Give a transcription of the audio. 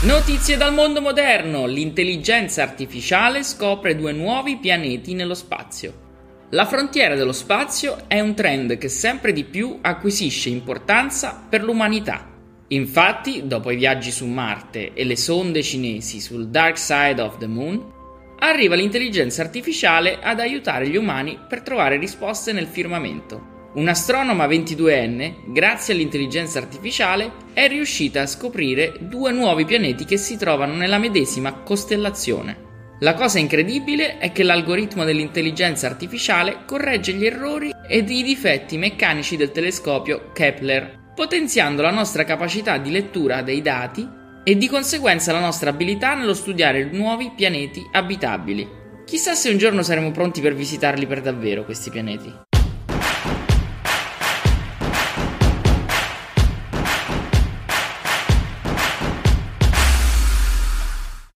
Notizie dal mondo moderno. L'intelligenza artificiale scopre due nuovi pianeti nello spazio. La frontiera dello spazio è un trend che sempre di più acquisisce importanza per l'umanità. Infatti, dopo i viaggi su Marte e le sonde cinesi sul Dark Side of the Moon, arriva l'intelligenza artificiale ad aiutare gli umani per trovare risposte nel firmamento. Un'astronoma 22enne, grazie all'intelligenza artificiale, è riuscita a scoprire due nuovi pianeti che si trovano nella medesima costellazione. La cosa incredibile è che l'algoritmo dell'intelligenza artificiale corregge gli errori ed i difetti meccanici del telescopio Kepler, potenziando la nostra capacità di lettura dei dati e di conseguenza la nostra abilità nello studiare nuovi pianeti abitabili. Chissà se un giorno saremo pronti per visitarli per davvero questi pianeti.